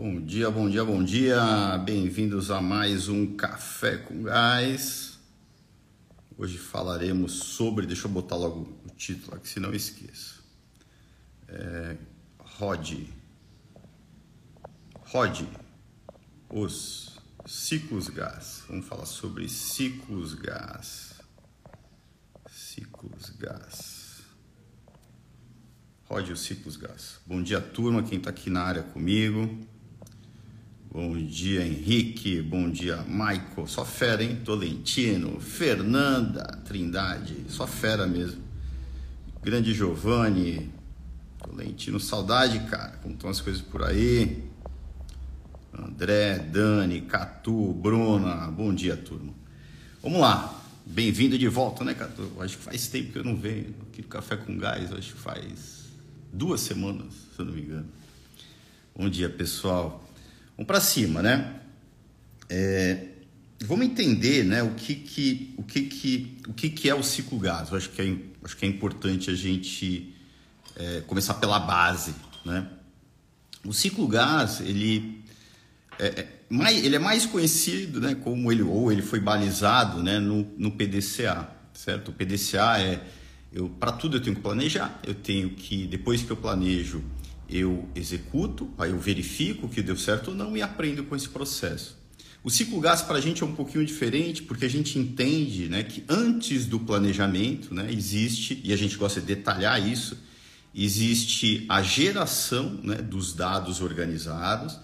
Bom dia, bom dia, bom dia. Bem-vindos a mais um Café com Gás. Hoje falaremos sobre, deixa eu botar logo o título aqui, senão eu esqueço. É, Rod. Rod. Os ciclos gás. Vamos falar sobre ciclos gás. Ciclos gás. Rod os ciclos gás. Bom dia, turma, quem está aqui na área comigo. Bom dia, Henrique. Bom dia, Michael. Só fera, hein? Tolentino, Fernanda, Trindade. Só fera mesmo. Grande Giovanni. Tolentino, saudade, cara. Como estão as coisas por aí? André, Dani, Catu, Bruna. Bom dia, turma. Vamos lá. Bem-vindo de volta, né, Catu? Acho que faz tempo que eu não venho aqui no Café com Gás. Acho que faz duas semanas, se eu não me engano. Bom dia, pessoal. Vamos para cima, né? É, vamos entender, né, o que que o que que o que que é o ciclo gás. Eu acho que é acho que é importante a gente é, começar pela base, né? O ciclo gás ele é, é mais, ele é mais conhecido, né, como ele ou ele foi balizado, né, no, no PDCA, certo? O PDCA é eu para tudo eu tenho que planejar, eu tenho que depois que eu planejo eu executo, aí eu verifico que deu certo ou não e aprendo com esse processo. O ciclo gás para a gente é um pouquinho diferente porque a gente entende né, que antes do planejamento né, existe, e a gente gosta de detalhar isso, existe a geração né, dos dados organizados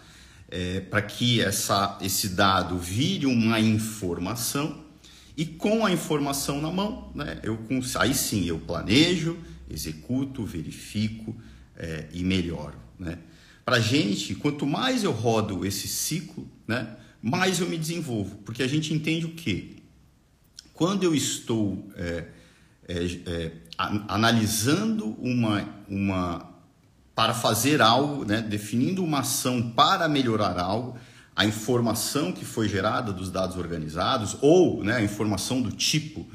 é, para que essa, esse dado vire uma informação e com a informação na mão, né, eu, aí sim eu planejo, executo, verifico, é, e melhoro. Né? Para a gente, quanto mais eu rodo esse ciclo, né, mais eu me desenvolvo, porque a gente entende o que? Quando eu estou é, é, é analisando uma, uma para fazer algo, né, definindo uma ação para melhorar algo, a informação que foi gerada dos dados organizados ou né, a informação do tipo,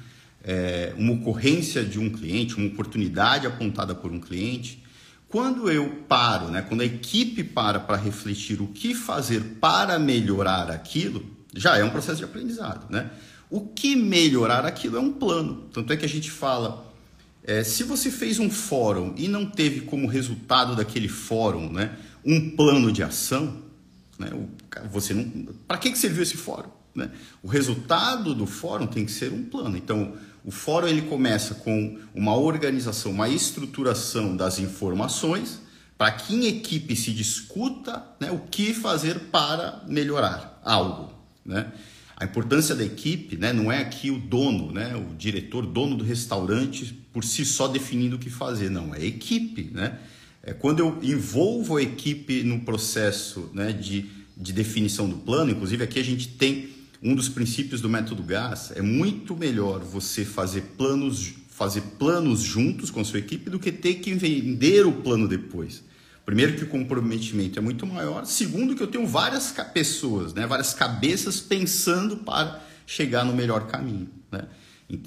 é, uma ocorrência de um cliente, uma oportunidade apontada por um cliente, quando eu paro, né, quando a equipe para para refletir o que fazer para melhorar aquilo, já é um processo de aprendizado. Né? O que melhorar aquilo é um plano. Tanto é que a gente fala, é, se você fez um fórum e não teve como resultado daquele fórum né, um plano de ação, né, você não, para que, que serviu esse fórum? Né? O resultado do fórum tem que ser um plano. Então, o fórum ele começa com uma organização, uma estruturação das informações para que em equipe se discuta né, o que fazer para melhorar algo. Né? A importância da equipe né, não é aqui o dono, né, o diretor, dono do restaurante, por si só definindo o que fazer. Não, é equipe. Né? É quando eu envolvo a equipe no processo né, de, de definição do plano, inclusive aqui a gente tem um dos princípios do método GAS é muito melhor você fazer planos, fazer planos juntos com a sua equipe do que ter que vender o plano depois. Primeiro que o comprometimento é muito maior, segundo que eu tenho várias pessoas, né, várias cabeças pensando para chegar no melhor caminho, né?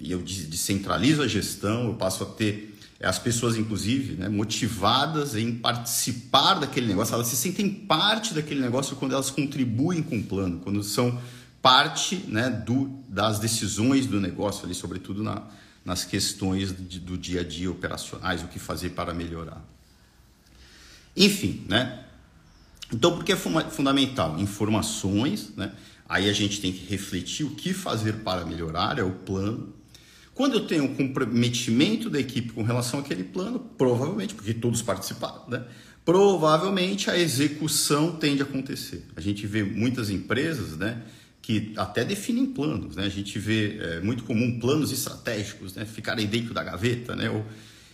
E eu descentralizo a gestão, eu passo a ter as pessoas, inclusive, né, motivadas em participar daquele negócio, elas se sentem parte daquele negócio quando elas contribuem com o plano, quando são parte né, do, das decisões do negócio, ali, sobretudo na, nas questões de, do dia a dia operacionais, o que fazer para melhorar. Enfim, né? Então, por que é fundamental? Informações, né? Aí a gente tem que refletir o que fazer para melhorar, é o plano. Quando eu tenho um comprometimento da equipe com relação àquele plano, provavelmente, porque todos participaram, né? provavelmente a execução tende a acontecer. A gente vê muitas empresas, né? Que até definem planos. Né? A gente vê é, muito comum planos estratégicos né? ficarem dentro da gaveta, né? Ou,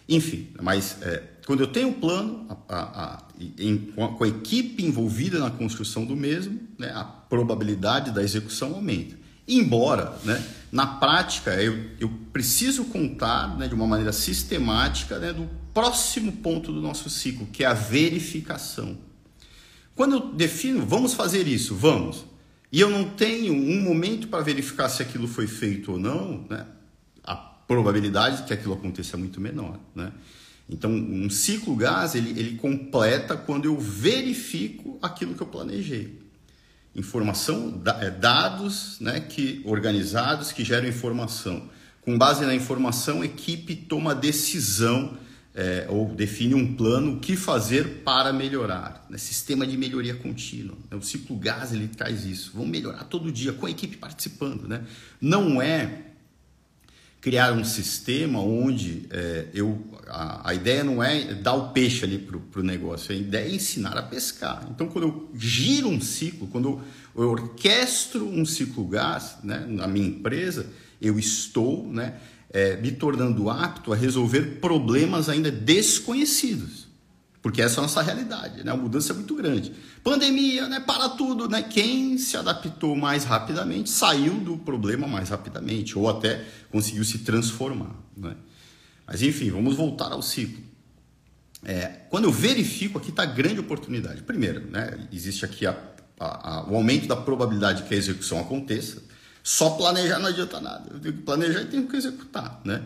enfim, mas é, quando eu tenho um plano, a, a, a, em, com a equipe envolvida na construção do mesmo, né? a probabilidade da execução aumenta. Embora, né, na prática, eu, eu preciso contar né, de uma maneira sistemática né, do próximo ponto do nosso ciclo, que é a verificação. Quando eu defino, vamos fazer isso, vamos e eu não tenho um momento para verificar se aquilo foi feito ou não, né? a probabilidade de que aquilo aconteça é muito menor. Né? Então, um ciclo gás ele, ele completa quando eu verifico aquilo que eu planejei. Informação, é, dados né, que organizados que geram informação. Com base na informação, a equipe toma decisão é, ou define um plano, o que fazer para melhorar. Né? Sistema de melhoria contínua. Né? O ciclo gás ele traz isso. Vamos melhorar todo dia com a equipe participando. Né? Não é criar um sistema onde é, eu a, a, ideia não é dar o peixe ali para o negócio, a ideia é ensinar a pescar. Então, quando eu giro um ciclo, quando eu, eu orquestro um ciclo gás né, na minha empresa, eu estou né, é, me tornando apto a resolver problemas ainda desconhecidos. Porque essa é a nossa realidade, né? a mudança é muito grande. Pandemia, né? para tudo. Né? Quem se adaptou mais rapidamente saiu do problema mais rapidamente, ou até conseguiu se transformar. Né? Mas enfim, vamos voltar ao ciclo. É, quando eu verifico, aqui está grande oportunidade. Primeiro, né? existe aqui a, a, a, o aumento da probabilidade que a execução aconteça. Só planejar não adianta nada. Eu tenho que planejar e tenho que executar, né?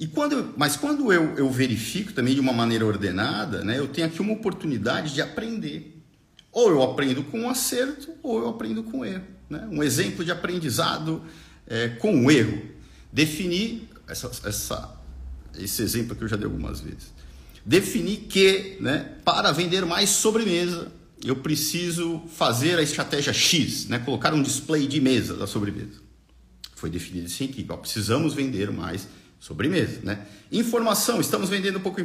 E quando, mas quando eu, eu verifico também de uma maneira ordenada, né, eu tenho aqui uma oportunidade de aprender. Ou eu aprendo com um acerto, ou eu aprendo com erro. Né? Um exemplo de aprendizado é, com o erro. Definir essa, essa, esse exemplo que eu já dei algumas vezes. Definir que, né, para vender mais sobremesa, eu preciso fazer a estratégia X, né? colocar um display de mesa da sobremesa. Foi definido isso em equipe. Ó, precisamos vender mais sobremesa. Né? Informação, estamos vendendo pouco,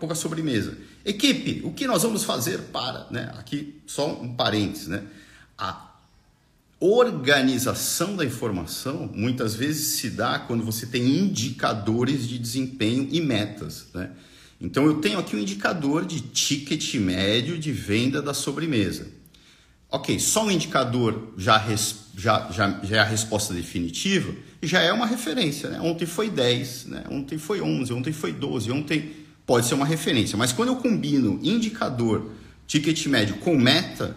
pouca sobremesa. Equipe, o que nós vamos fazer para. Né? Aqui só um parênteses. Né? A organização da informação muitas vezes se dá quando você tem indicadores de desempenho e metas. Né? Então eu tenho aqui um indicador de ticket médio de venda da sobremesa. Ok, só um indicador já, já, já, já é a resposta definitiva, já é uma referência. Né? Ontem foi 10, né? ontem foi 11, ontem foi 12, ontem pode ser uma referência. Mas quando eu combino indicador, ticket médio com meta,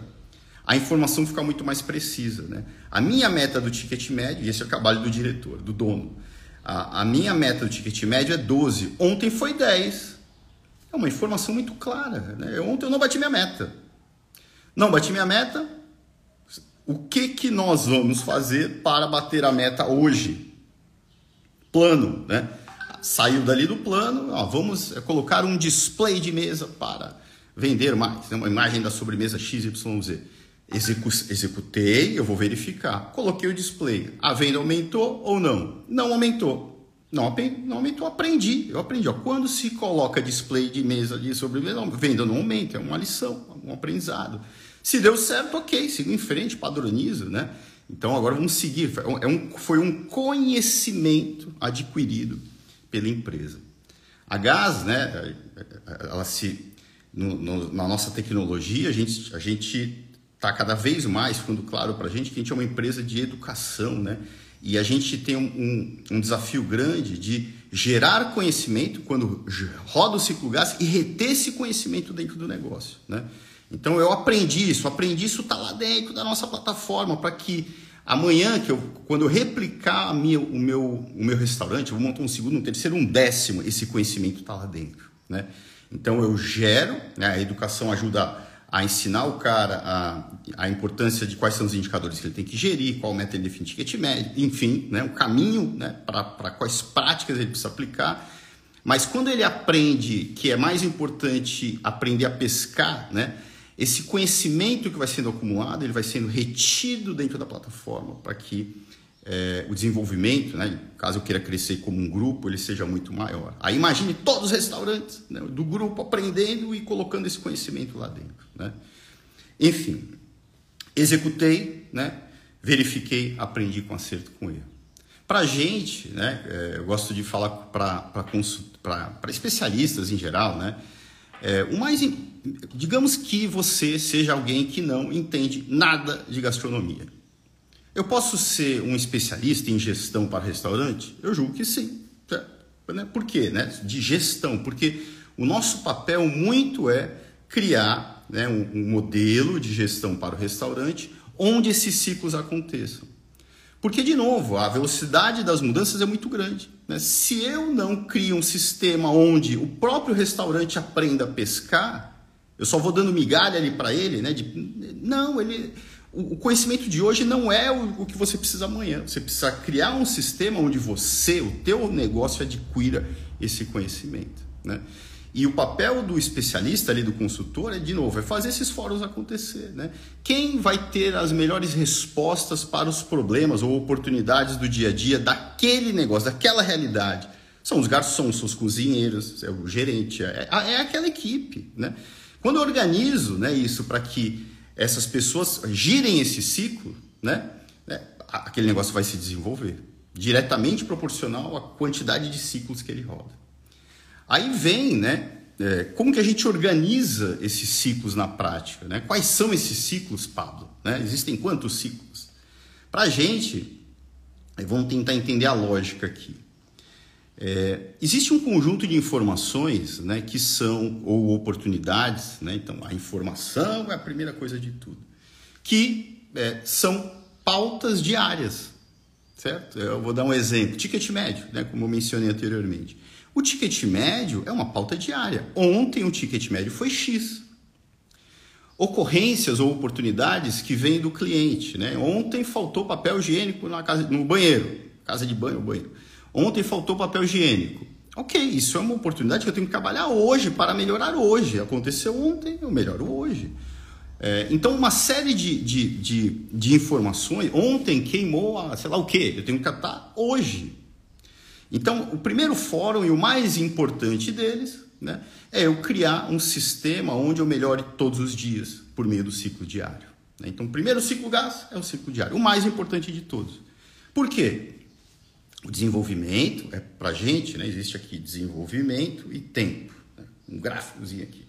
a informação fica muito mais precisa. Né? A minha meta do ticket médio, e esse é o trabalho do diretor, do dono, a, a minha meta do ticket médio é 12, ontem foi 10. É uma informação muito clara. Né? Ontem eu não bati minha meta. Não bati minha meta. O que, que nós vamos fazer para bater a meta hoje? Plano, né? Saiu dali do plano, ó, vamos colocar um display de mesa para vender mais. Né? Uma imagem da sobremesa XYZ. Execu executei, eu vou verificar. Coloquei o display. A venda aumentou ou não? Não aumentou. Não, aumentou, aprendi. Eu aprendi. Ó, quando se coloca display de mesa de sobremesa, venda não aumenta, é uma lição, um aprendizado. Se deu certo, ok, sigo em frente, padronizo, né? Então agora vamos seguir. É um, foi um conhecimento adquirido pela empresa. A Gás, né? Ela se no, no, na nossa tecnologia a gente a está cada vez mais ficando claro para a gente que a gente é uma empresa de educação, né? E a gente tem um, um, um, desafio grande de gerar conhecimento quando roda o ciclo gás e reter esse conhecimento dentro do negócio. Né? Então eu aprendi isso, aprendi isso está lá dentro da nossa plataforma para que amanhã, que eu, quando eu replicar minha, o, meu, o meu restaurante, eu vou montar um segundo, um terceiro, um décimo, esse conhecimento está lá dentro. Né? Então eu gero, né? a educação ajuda a ensinar o cara a, a importância de quais são os indicadores que ele tem que gerir, qual meta ele define ticket médio, enfim, né, o caminho né, para quais práticas ele precisa aplicar. Mas quando ele aprende que é mais importante aprender a pescar, né, esse conhecimento que vai sendo acumulado, ele vai sendo retido dentro da plataforma para que é, o desenvolvimento, né, caso eu queira crescer como um grupo, ele seja muito maior. Aí imagine todos os restaurantes né, do grupo aprendendo e colocando esse conhecimento lá dentro. Né? Enfim, executei, né, verifiquei, aprendi com acerto com erro. Para a gente, né, é, eu gosto de falar para especialistas em geral, né, é, o mais, digamos que você seja alguém que não entende nada de gastronomia. Eu posso ser um especialista em gestão para restaurante? Eu julgo que sim. Né? Por quê? Né? De gestão, porque o nosso papel muito é criar né, um, um modelo de gestão para o restaurante onde esses ciclos aconteçam. Porque, de novo, a velocidade das mudanças é muito grande. Né? Se eu não crio um sistema onde o próprio restaurante aprenda a pescar, eu só vou dando migalha ali para ele, né? De, não, ele, o conhecimento de hoje não é o, que você precisa amanhã. Você precisa criar um sistema onde você, o teu negócio, adquira esse conhecimento. Né? E o papel do especialista ali, do consultor, é de novo, é fazer esses fóruns acontecer. Né? Quem vai ter as melhores respostas para os problemas ou oportunidades do dia a dia daquele negócio, daquela realidade? São os garçons, são os cozinheiros, é o gerente, é, é aquela equipe. Né? Quando eu organizo né, isso para que essas pessoas girem esse ciclo, né, né, aquele negócio vai se desenvolver diretamente proporcional à quantidade de ciclos que ele roda. Aí vem, né? É, como que a gente organiza esses ciclos na prática? Né? Quais são esses ciclos, Pablo? Né? Existem quantos ciclos? Para a gente, vamos tentar entender a lógica aqui. É, existe um conjunto de informações né, que são, ou oportunidades, né, então a informação é a primeira coisa de tudo, que é, são pautas diárias, certo? Eu vou dar um exemplo, ticket médio, né, como eu mencionei anteriormente. O ticket médio é uma pauta diária. Ontem o ticket médio foi X. Ocorrências ou oportunidades que vêm do cliente. Né? Ontem faltou papel higiênico na casa, no banheiro. Casa de banho ou banheiro. Ontem faltou papel higiênico. Ok, isso é uma oportunidade que eu tenho que trabalhar hoje para melhorar hoje. Aconteceu ontem, eu melhoro hoje. É, então, uma série de, de, de, de, informações. Ontem queimou, a, sei lá o que, eu tenho que captar hoje. Então, o primeiro fórum e o mais importante deles né, é eu criar um sistema onde eu melhore todos os dias por meio do ciclo diário. Né? Então, o primeiro ciclo gás é o ciclo diário, o mais importante de todos. Por quê? O desenvolvimento é para gente, né, existe aqui desenvolvimento e tempo, né, um gráficozinho aqui.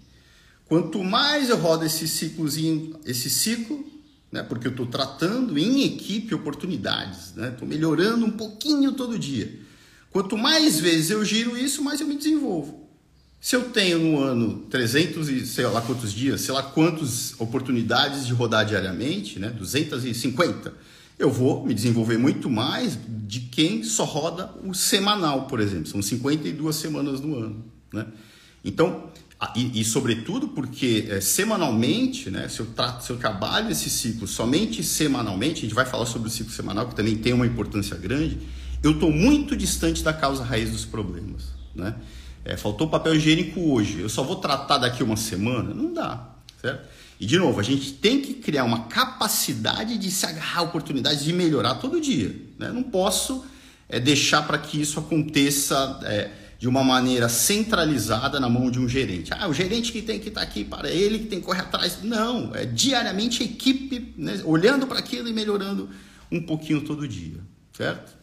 Quanto mais eu rodo esse ciclozinho, esse ciclo, né, porque eu estou tratando em equipe oportunidades, estou né, melhorando um pouquinho todo dia. Quanto mais vezes eu giro isso, mais eu me desenvolvo. Se eu tenho no ano 300 e sei lá quantos dias, sei lá quantas oportunidades de rodar diariamente, né, 250, eu vou me desenvolver muito mais de quem só roda o semanal, por exemplo. São 52 semanas no ano. Né? Então, e, e sobretudo porque é, semanalmente, né, se, eu trato, se eu trabalho esse ciclo somente semanalmente, a gente vai falar sobre o ciclo semanal, que também tem uma importância grande eu estou muito distante da causa raiz dos problemas. Né? É, faltou papel higiênico hoje, eu só vou tratar daqui uma semana? Não dá, certo? E de novo, a gente tem que criar uma capacidade de se agarrar a oportunidades de melhorar todo dia. Né? Não posso é, deixar para que isso aconteça é, de uma maneira centralizada na mão de um gerente. Ah, o gerente que tem que estar tá aqui para ele, que tem que correr atrás. Não, é diariamente a equipe né, olhando para aquilo e melhorando um pouquinho todo dia, certo?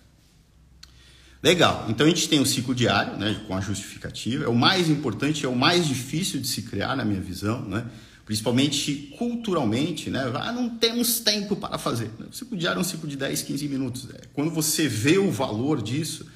Legal, então a gente tem o ciclo diário, né, com a justificativa, é o mais importante, é o mais difícil de se criar, na minha visão, né, principalmente culturalmente, né, ah, não temos tempo para fazer. O ciclo diário é um ciclo de 10, 15 minutos. É. Quando você vê o valor disso,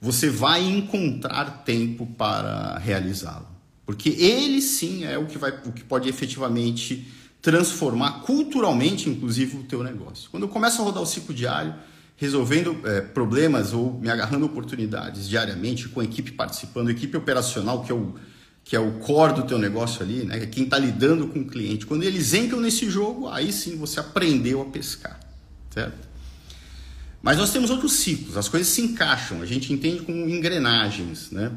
você vai encontrar tempo para realizá-lo. Porque ele sim é o que, vai, o que pode efetivamente transformar culturalmente, inclusive, o teu negócio. Quando eu começo a rodar o ciclo diário, resolvendo é, problemas ou me agarrando oportunidades diariamente, com a equipe participando, equipe operacional, que é o, que é o core do teu negócio ali, né? É quem está lidando com o cliente. Quando eles entram nesse jogo, aí sim você aprendeu a pescar, certo? Mas nós temos outros ciclos, as coisas se encaixam, a gente entende como engrenagens, né?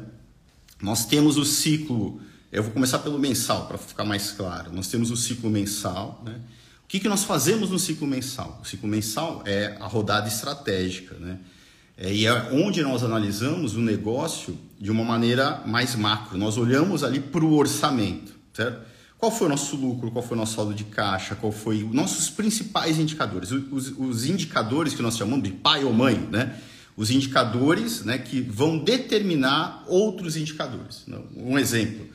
Nós temos o ciclo, eu vou começar pelo mensal para ficar mais claro. Nós temos o ciclo mensal, né? O que, que nós fazemos no ciclo mensal? O ciclo mensal é a rodada estratégica, né? É, e é onde nós analisamos o negócio de uma maneira mais macro. Nós olhamos ali para o orçamento, certo? Qual foi o nosso lucro, qual foi o nosso saldo de caixa, qual foi os nossos principais indicadores, os, os indicadores que nós chamamos de pai ou mãe, né? Os indicadores né, que vão determinar outros indicadores. Um exemplo,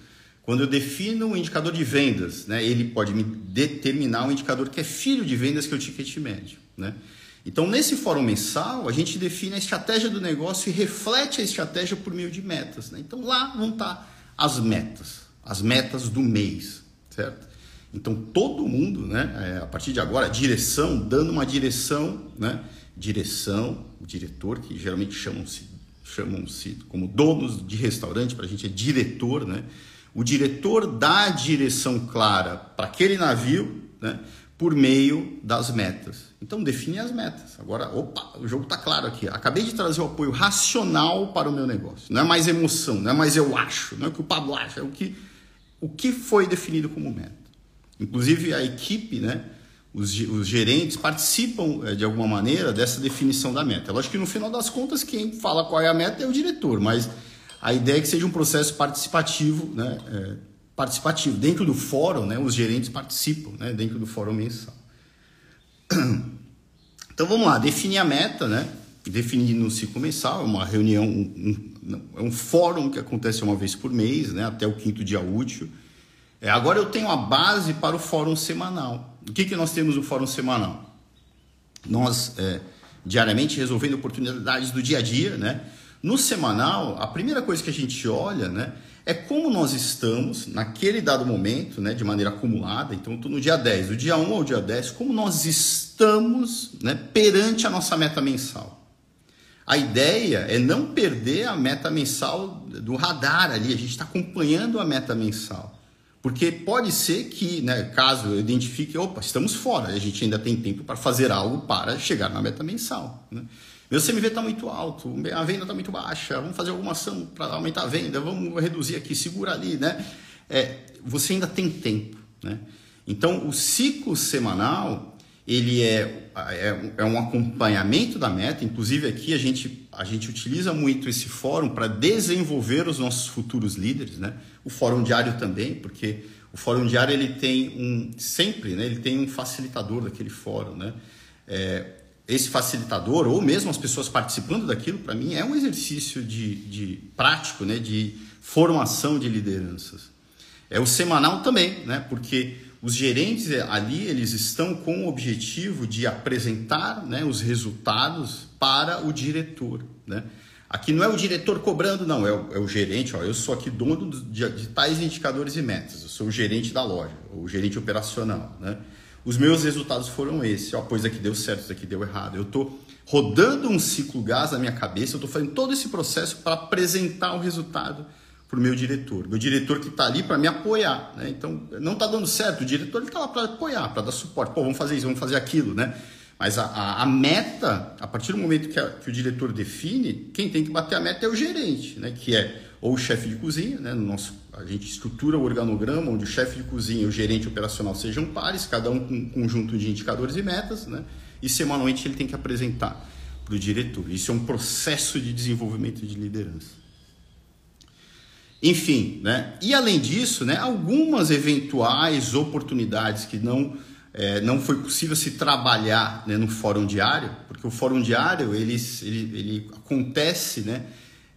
quando eu defino um indicador de vendas, né, ele pode me determinar um indicador que é filho de vendas, que é o ticket médio. Né? Então, nesse fórum mensal, a gente define a estratégia do negócio e reflete a estratégia por meio de metas. Né? Então, lá vão estar as metas, as metas do mês, certo? Então, todo mundo, né, é, a partir de agora, direção, dando uma direção né, direção, diretor, que geralmente chamam-se chamam-se como donos de restaurante, para a gente é diretor, né? O diretor dá a direção clara para aquele navio, né? Por meio das metas. Então define as metas. Agora, opa, o jogo está claro aqui. Acabei de trazer o apoio racional para o meu negócio. Não é mais emoção, não é mais eu acho, não é o que o Pablo acha, é o que, o que foi definido como meta. Inclusive a equipe, né? os, os gerentes participam é, de alguma maneira dessa definição da meta. Lógico que no final das contas quem fala qual é a meta é o diretor, mas a ideia é que seja um processo participativo, né? É, participativo. Dentro do fórum, né, os gerentes participam né, dentro do fórum mensal. Então vamos lá, definir a meta, né? Definir no ciclo mensal, é uma reunião, um, é um fórum que acontece uma vez por mês, né, até o quinto dia útil. É, agora eu tenho a base para o fórum semanal. O que, que nós temos no fórum semanal? Nós, é, diariamente, resolvendo oportunidades do dia a dia, né? No semanal, a primeira coisa que a gente olha, né? É como nós estamos naquele dado momento, né? De maneira acumulada. Então, estou no dia 10, do dia 1 ao dia 10, como nós estamos né, perante a nossa meta mensal. A ideia é não perder a meta mensal do radar ali, a gente está acompanhando a meta mensal. Porque pode ser que, né, caso eu identifique, opa, estamos fora, a gente ainda tem tempo para fazer algo para chegar na meta mensal. Né? Meu CMV está muito alto, a venda está muito baixa, vamos fazer alguma ação para aumentar a venda, vamos reduzir aqui, segura ali, né? É, você ainda tem tempo, né? Então, o ciclo semanal, ele é, é, é um acompanhamento da meta, inclusive aqui a gente, a gente utiliza muito esse fórum para desenvolver os nossos futuros líderes, né? o fórum diário também, porque o fórum diário ele tem um sempre, né, ele tem um facilitador daquele fórum, né? É, esse facilitador ou mesmo as pessoas participando daquilo, para mim é um exercício de, de prático, né, de formação de lideranças. É o semanal também, né, porque os gerentes ali eles estão com o objetivo de apresentar né, os resultados para o diretor, né? Aqui não é o diretor cobrando, não, é o, é o gerente. Ó, eu sou aqui dono de, de, tais indicadores e metas. Eu sou o gerente da loja, o gerente operacional. Né? Os meus resultados foram esses. Ó, pois aqui deu certo, isso aqui deu errado. Eu estou rodando um ciclo gás na minha cabeça, eu estou fazendo todo esse processo para apresentar o resultado para o meu diretor. Meu diretor que está ali para me apoiar. Né? Então, não está dando certo, o diretor está lá para apoiar, para dar suporte. Pô, vamos fazer isso, vamos fazer aquilo, né? Mas a, a, a, meta, a partir do momento que, a, que, o diretor define, quem tem que bater a meta é o gerente, né? que é ou o chefe de cozinha, né? no nosso, a gente estrutura o organograma onde o chefe de cozinha e o gerente operacional sejam pares, cada um com um conjunto de indicadores e metas, né? e semanalmente ele tem que apresentar para o diretor. Isso é um processo de desenvolvimento de liderança. Enfim, né? e além disso, né, algumas eventuais oportunidades que não é, não foi possível se trabalhar né, no fórum diário, porque o fórum diário ele, ele, ele acontece, né?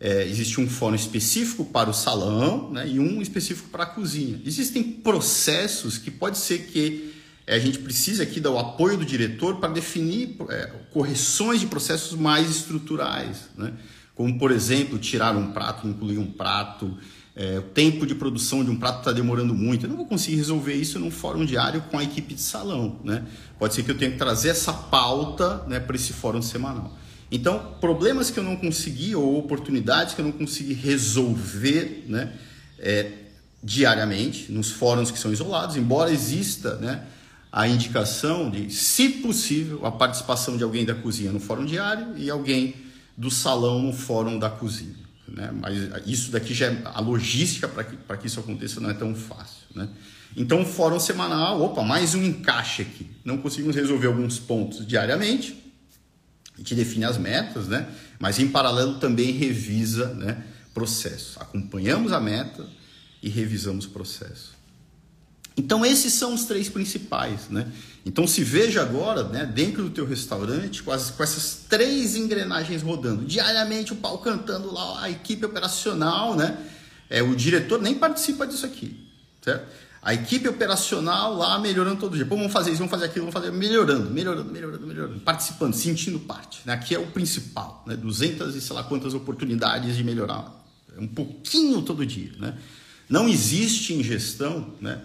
É, existe um fórum específico para o salão né, e um específico para a cozinha. Existem processos que pode ser que é, a gente precise aqui dar o apoio do diretor para definir é, correções de processos mais estruturais, né? como por exemplo tirar um prato, incluir um prato, é, o tempo de produção de um prato está demorando muito. Eu não vou conseguir resolver isso num fórum diário com a equipe de salão. Né? Pode ser que eu tenha que trazer essa pauta né, para esse fórum semanal. Então, problemas que eu não consegui ou oportunidades que eu não consegui resolver né, é, diariamente nos fóruns que são isolados, embora exista né, a indicação de, se possível, a participação de alguém da cozinha no fórum diário e alguém do salão no fórum da cozinha. Né? Mas isso daqui já é, a logística para que, que isso aconteça não é tão fácil. Né? Então, fórum semanal, opa, mais um encaixe aqui. Não conseguimos resolver alguns pontos diariamente, a gente define as metas, né? mas em paralelo também revisa né, processo. Acompanhamos a meta e revisamos o processo. Então esses são os três principais, né? Então se veja agora, né, dentro do teu restaurante, com, as, com essas três engrenagens rodando, diariamente o pau cantando lá, a equipe operacional, né? É, o diretor nem participa disso aqui, certo? A equipe operacional lá melhorando todo dia. Pô, vamos fazer isso, vamos fazer aquilo, vamos fazer melhorando, melhorando, melhorando, melhorando, participando, sentindo parte. Né? Aqui é o principal, né? 200 e sei lá quantas oportunidades de melhorar, um pouquinho todo dia, né? Não existe em gestão, né?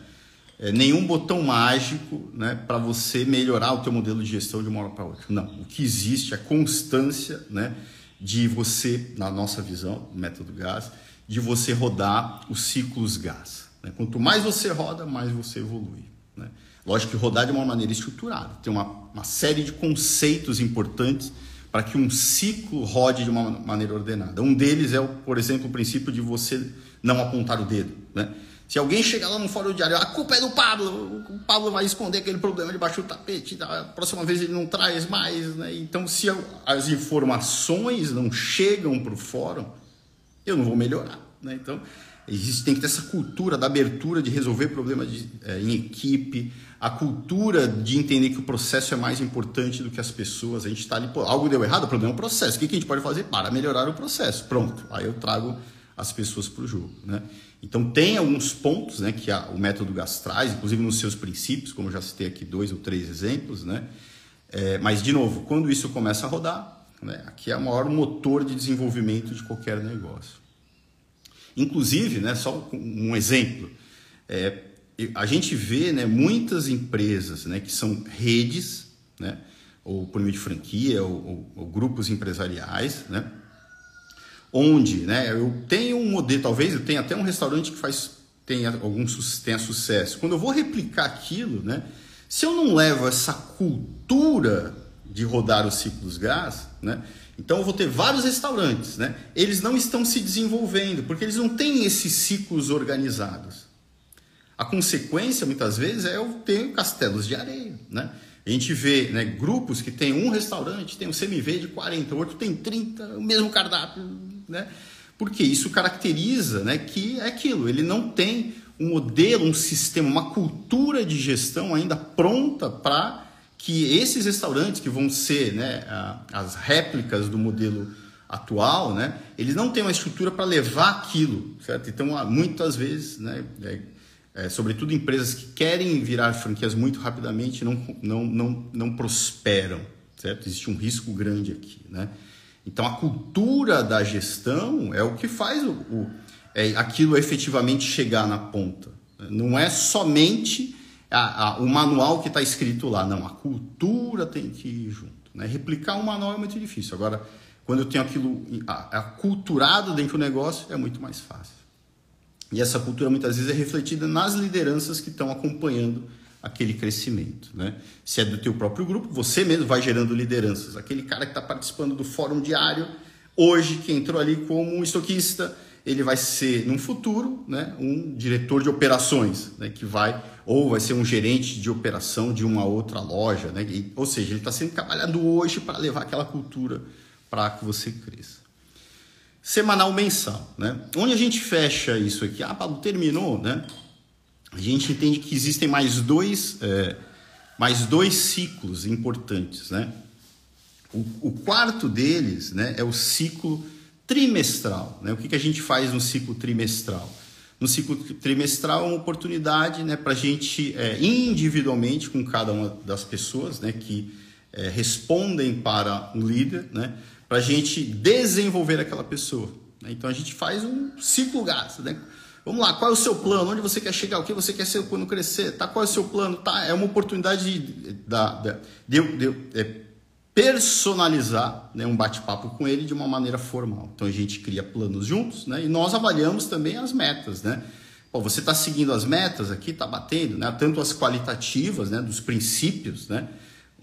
É, nenhum botão mágico né, para você melhorar o teu modelo de gestão de uma hora para outra. Não, o que existe é a constância né, de você, na nossa visão, método gás, de você rodar os ciclos gás. Né? Quanto mais você roda, mais você evolui. Né? Lógico que rodar de uma maneira estruturada, tem uma, uma série de conceitos importantes para que um ciclo rode de uma maneira ordenada. Um deles é, por exemplo, o princípio de você não apontar o dedo. Né? Se alguém chegar lá no fórum diário, a culpa é do Pablo, o Pablo vai esconder aquele problema debaixo do tapete, a próxima vez ele não traz mais. Né? Então, se as informações não chegam para o fórum, eu não vou melhorar. Né? Então, existe, tem que ter essa cultura da abertura de resolver problemas de, é, em equipe, a cultura de entender que o processo é mais importante do que as pessoas. A gente está ali, pô, algo deu errado, o problema é o processo. O que, que a gente pode fazer para melhorar o processo? Pronto, aí eu trago as pessoas para o jogo. Né? Então tem alguns pontos né, que a, o método GAS traz, inclusive nos seus princípios, como eu já citei aqui dois ou três exemplos, né? É, mas, de novo, quando isso começa a rodar, né, aqui é o maior motor de desenvolvimento de qualquer negócio. Inclusive, né, só um exemplo, é, a gente vê né, muitas empresas né, que são redes, né, ou por meio de franquia, ou, ou, ou grupos empresariais, né, onde né, eu tenho um modelo, talvez eu tenha até um restaurante que faz tenha algum tenha sucesso. Quando eu vou replicar aquilo, né, se eu não levo essa cultura de rodar os ciclos gás, né, então eu vou ter vários restaurantes, né, eles não estão se desenvolvendo porque eles não têm esses ciclos organizados. A consequência muitas vezes é eu ter castelos de areia, né? A gente vê né, grupos que tem um restaurante, tem um CMV de 40, o outro tem 30, o mesmo cardápio, né? Porque isso caracteriza né, que é aquilo, ele não tem um modelo, um sistema, uma cultura de gestão ainda pronta para que esses restaurantes que vão ser né, as réplicas do modelo atual, né, eles não têm uma estrutura para levar aquilo, certo? Então, muitas vezes, né, é, é, sobretudo empresas que querem virar franquias muito rapidamente, não, não, não, não prosperam, certo? Existe um risco grande aqui, né? Então, a cultura da gestão é o que faz o, o é, aquilo efetivamente chegar na ponta. Não é somente a, a, o manual que está escrito lá, não. A cultura tem que ir junto. Né? Replicar um manual é muito difícil. Agora, quando eu tenho aquilo aculturado dentro do negócio, é muito mais fácil. E essa cultura muitas vezes é refletida nas lideranças que estão acompanhando aquele crescimento. Né? Se é do teu próprio grupo, você mesmo vai gerando lideranças. Aquele cara que está participando do fórum diário, hoje, que entrou ali como um estoquista, ele vai ser, no futuro, né, um diretor de operações, né, que vai, ou vai ser um gerente de operação de uma outra loja. Né? E, ou seja, ele está sendo trabalhado hoje para levar aquela cultura para que você cresça semanal mensal, né? Onde a gente fecha isso aqui? Ah, Pablo, terminou, né? A gente entende que existem mais dois, é, mais dois ciclos importantes, né? O, o, quarto deles, né, é o ciclo trimestral, né? O que, que a gente faz no ciclo trimestral? No ciclo trimestral é uma oportunidade, né, para a gente é, individualmente com cada uma das pessoas, né, que é, respondem para um líder, né? para a gente desenvolver aquela pessoa. Né? Então a gente faz um ciclo gasto. Né? Vamos lá, qual é o seu plano? Onde você quer chegar? O que você quer ser quando crescer? Tá? Qual é o seu plano? Tá? É uma oportunidade de, de, de, de é, personalizar né, um bate-papo com ele de uma maneira formal. Então a gente cria planos juntos né, e nós avaliamos também as metas. Né? Você está seguindo as metas aqui, está batendo, né? tanto as qualitativas, né, dos princípios, né?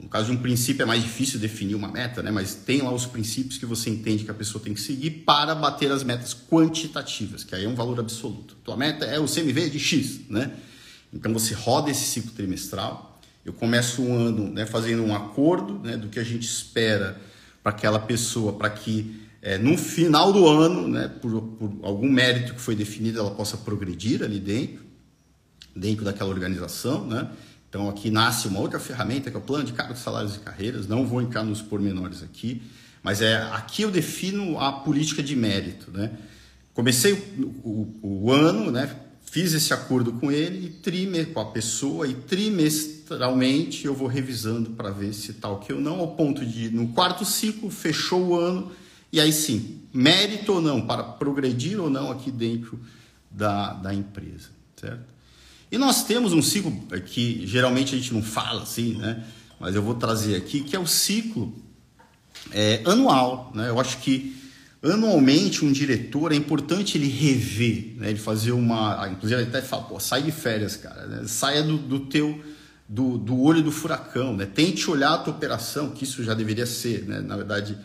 No caso de um princípio é mais difícil definir uma meta, né? mas tem lá os princípios que você entende que a pessoa tem que seguir para bater as metas quantitativas, que aí é um valor absoluto. Tua meta é o CMV de X, né? Então você roda esse ciclo trimestral. Eu começo um ano né, fazendo um acordo né, do que a gente espera para aquela pessoa, para que é, no final do ano, né, por, por algum mérito que foi definido, ela possa progredir ali dentro, dentro daquela organização, né? Então aqui nasce uma outra ferramenta que é o plano de cargos, salários e carreiras. Não vou entrar nos pormenores aqui, mas é aqui eu defino a política de mérito, né? Comecei o, o, o ano, né? Fiz esse acordo com ele e com a pessoa e trimestralmente eu vou revisando para ver se tal que eu não, ao ponto de no quarto ciclo fechou o ano e aí sim, mérito ou não para progredir ou não aqui dentro da, da empresa, certo? E nós temos um ciclo que geralmente a gente não fala assim, né? Mas eu vou trazer aqui, que é o ciclo é, anual. Né? Eu acho que anualmente um diretor é importante ele rever, né? ele fazer uma. Ah, inclusive, ele até fala, pô, sai de férias, cara. Né? Saia do, do teu. Do, do olho do furacão, né? Tente olhar a tua operação, que isso já deveria ser, né? Na verdade,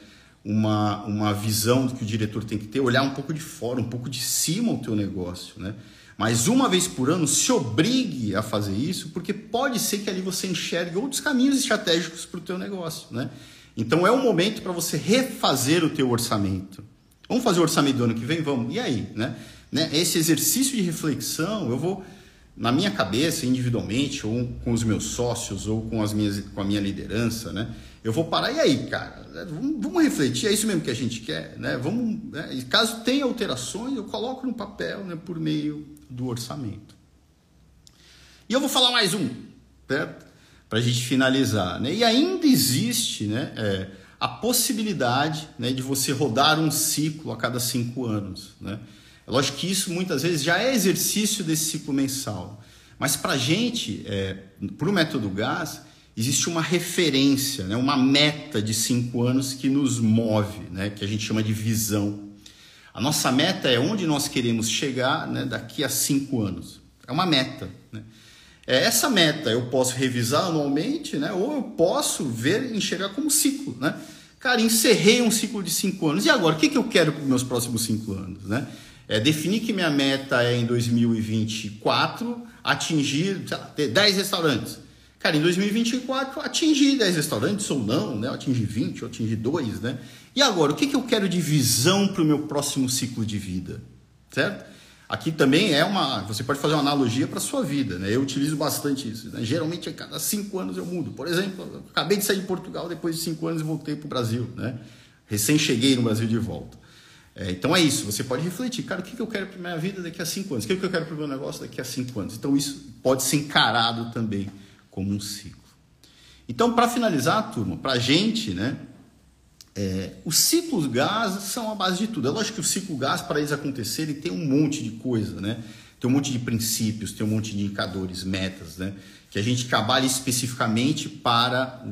uma, uma visão que o diretor tem que ter, olhar um pouco de fora, um pouco de cima o teu negócio, né? Mas uma vez por ano se obrigue a fazer isso, porque pode ser que ali você enxergue outros caminhos estratégicos para o teu negócio, né? Então é o momento para você refazer o teu orçamento. Vamos fazer o orçamento do ano que vem? Vamos. E aí, né? né? Esse exercício de reflexão, eu vou na minha cabeça, individualmente, ou com os meus sócios, ou com, as minhas, com a minha liderança, né? Eu vou parar, e aí, cara? Vamos, vamos refletir, é isso mesmo que a gente quer, né? Vamos, né? Caso tenha alterações, eu coloco no papel, né, por meio do orçamento. E eu vou falar mais um, certo? Para a gente finalizar, né? E ainda existe, né, é, a possibilidade, né, de você rodar um ciclo a cada cinco anos, né? É lógico que isso muitas vezes já é exercício desse ciclo mensal, mas para a gente, é, para o método GAS, existe uma referência, né, uma meta de cinco anos que nos move, né, que a gente chama de visão. A nossa meta é onde nós queremos chegar né, daqui a cinco anos. É uma meta. Né? É, essa meta eu posso revisar anualmente, né, ou eu posso ver enxergar como ciclo. Né? Cara, encerrei um ciclo de cinco anos. E agora, o que, que eu quero para os meus próximos cinco anos? Né? É definir que minha meta é em 2024 atingir lá, ter 10 restaurantes. Cara, em 2024 atingi 10 restaurantes ou não, né? Eu atingi 20, eu atingi 2, né? E agora, o que, que eu quero de visão para o meu próximo ciclo de vida? Certo? Aqui também é uma. Você pode fazer uma analogia para a sua vida, né? Eu utilizo bastante isso. Né? Geralmente, a cada cinco anos eu mudo. Por exemplo, eu acabei de sair de Portugal depois de cinco anos e voltei para o Brasil, né? Recém cheguei no Brasil de volta. É, então é isso, você pode refletir, cara, o que, que eu quero para minha vida daqui a cinco anos? O que, que eu quero para o meu negócio daqui a cinco anos? Então isso pode ser encarado também como um ciclo. Então, para finalizar, turma, para a gente, né, é, os ciclos gás são a base de tudo. É lógico que o ciclo gás, para eles acontecerem, tem um monte de coisa, né? Tem um monte de princípios, tem um monte de indicadores, metas, né? Que a gente trabalha especificamente para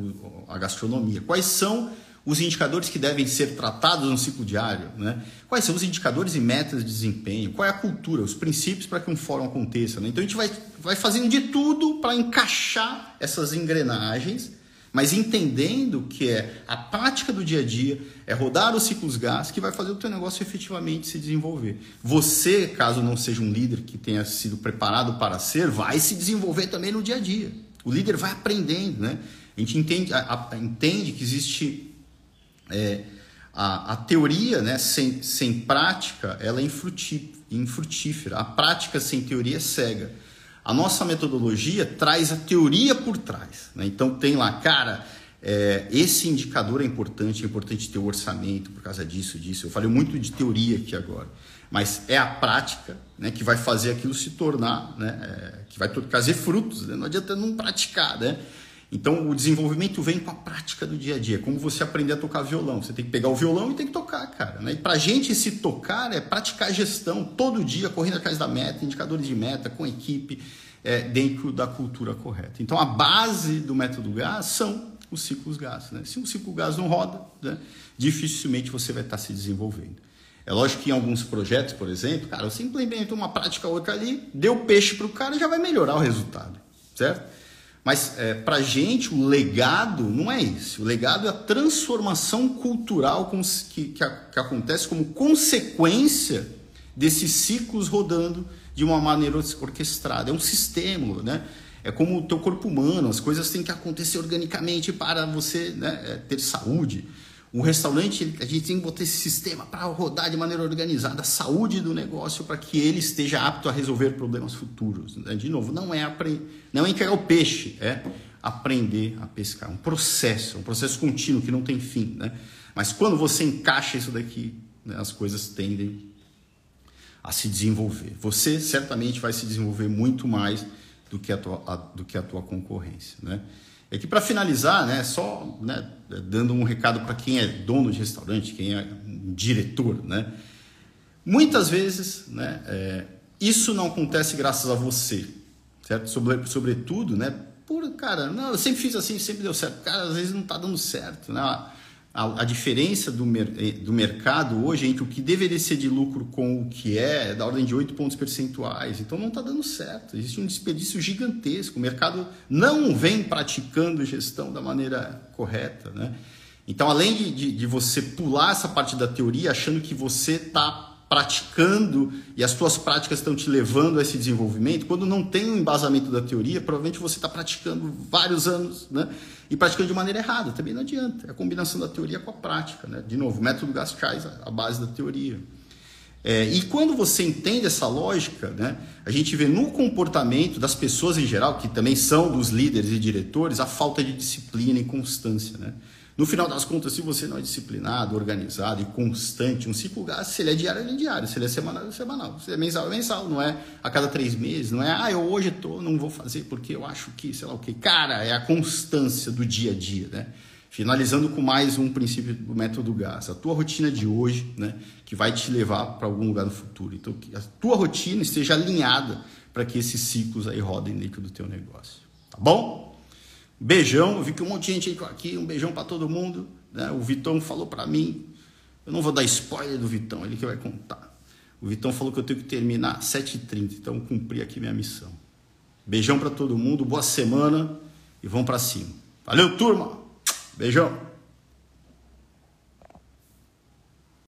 a gastronomia. Quais são os indicadores que devem ser tratados no ciclo diário, né? Quais são os indicadores e metas de desempenho? Qual é a cultura, os princípios para que um fórum aconteça? Né? Então a gente vai, vai fazendo de tudo para encaixar essas engrenagens, mas entendendo que é a prática do dia a dia, é rodar os ciclos gás que vai fazer o teu negócio efetivamente se desenvolver. Você, caso não seja um líder que tenha sido preparado para ser, vai se desenvolver também no dia a dia. O líder vai aprendendo, né? A gente entende, a, a, entende que existe é, a, a, teoria né, sem, sem prática ela é infrutífera. A prática sem teoria é cega. A nossa metodologia traz a teoria por trás. Né? Então tem lá, cara, é, esse indicador é importante, é importante ter o orçamento por causa disso, disso. Eu falei muito de teoria aqui agora, mas é a prática né, que vai fazer aquilo se tornar, né, é, que vai trazer frutos. Né? Não adianta não praticar, né? Então, o desenvolvimento vem com a prática do dia a dia, como você aprender a tocar violão. Você tem que pegar o violão e tem que tocar, cara. Né? E para gente, se tocar é praticar gestão todo dia, correndo atrás da meta, indicadores de meta, com equipe, é, dentro da cultura correta. Então, a base do método GAS são os ciclos GAS. Né? Se um ciclo GAS não roda, né, dificilmente você vai estar se desenvolvendo. É lógico que em alguns projetos, por exemplo, cara, você implementa uma prática outra ali, deu peixe para o cara já vai melhorar o resultado, certo? Mas é, para gente o legado não é isso. O legado é a transformação cultural que, que, que acontece como consequência desses ciclos rodando de uma maneira orquestrada. É um sistema, né? É como o teu corpo humano, as coisas têm que acontecer organicamente para você né, é, ter saúde. O restaurante, a gente tem que botar esse sistema para rodar de maneira organizada a saúde do negócio para que ele esteja apto a resolver problemas futuros. Né? De novo, não é, apre... não é entregar o peixe, é aprender a pescar. Um processo, um processo contínuo que não tem fim. Né? Mas quando você encaixa isso daqui, né, as coisas tendem a se desenvolver. Você certamente vai se desenvolver muito mais do que a tua, a, do que a tua concorrência. Né? É que para finalizar, né, só né, dando um recado para quem é dono de restaurante, quem é diretor, né, muitas vezes né, é, isso não acontece graças a você, certo? Sobre, sobretudo, né? Por, cara, não, eu sempre fiz assim, sempre deu certo. Cara, às vezes não está dando certo, né? A, a, diferença do, mer, eh, do mercado hoje entre o que deveria ser de lucro com o que é é da ordem de 8 pontos percentuais. Então não está dando certo. Existe um desperdício gigantesco. O mercado não vem praticando gestão da maneira correta. Né? Então, além de, de, de você pular essa parte da teoria achando que você está praticando e as suas práticas estão te levando a esse desenvolvimento, quando não tem um embasamento da teoria, provavelmente você está praticando vários anos, né? E praticando de maneira errada, também não adianta. É a combinação da teoria com a prática, né? De novo, o método Gastrais, a base da teoria. É, e quando você entende essa lógica, né, a gente vê no comportamento das pessoas em geral, que também são dos líderes e diretores, a falta de disciplina e constância. Né? No final das contas, se você não é disciplinado, organizado e constante, um ciclo gasto, se ele é diário, ele é diário, se ele é semanal, ele é semanal, se é mensal, é mensal, não é a cada três meses, não é, ah, eu hoje tô, não vou fazer porque eu acho que, sei lá o que. Cara, é a constância do dia a dia, né? Finalizando com mais um princípio do método GAS, a tua rotina de hoje, né, que vai te levar para algum lugar no futuro. Então, que a tua rotina esteja alinhada para que esses ciclos aí rodem dentro do teu negócio. Tá bom? Beijão, vi que um monte de gente aqui, um beijão para todo mundo. Né? O Vitão falou para mim, eu não vou dar spoiler do Vitão, ele que vai contar. O Vitão falou que eu tenho que terminar às 7h30, então cumpri aqui minha missão. Beijão para todo mundo, boa semana e vamos para cima. Valeu, turma! Beijão!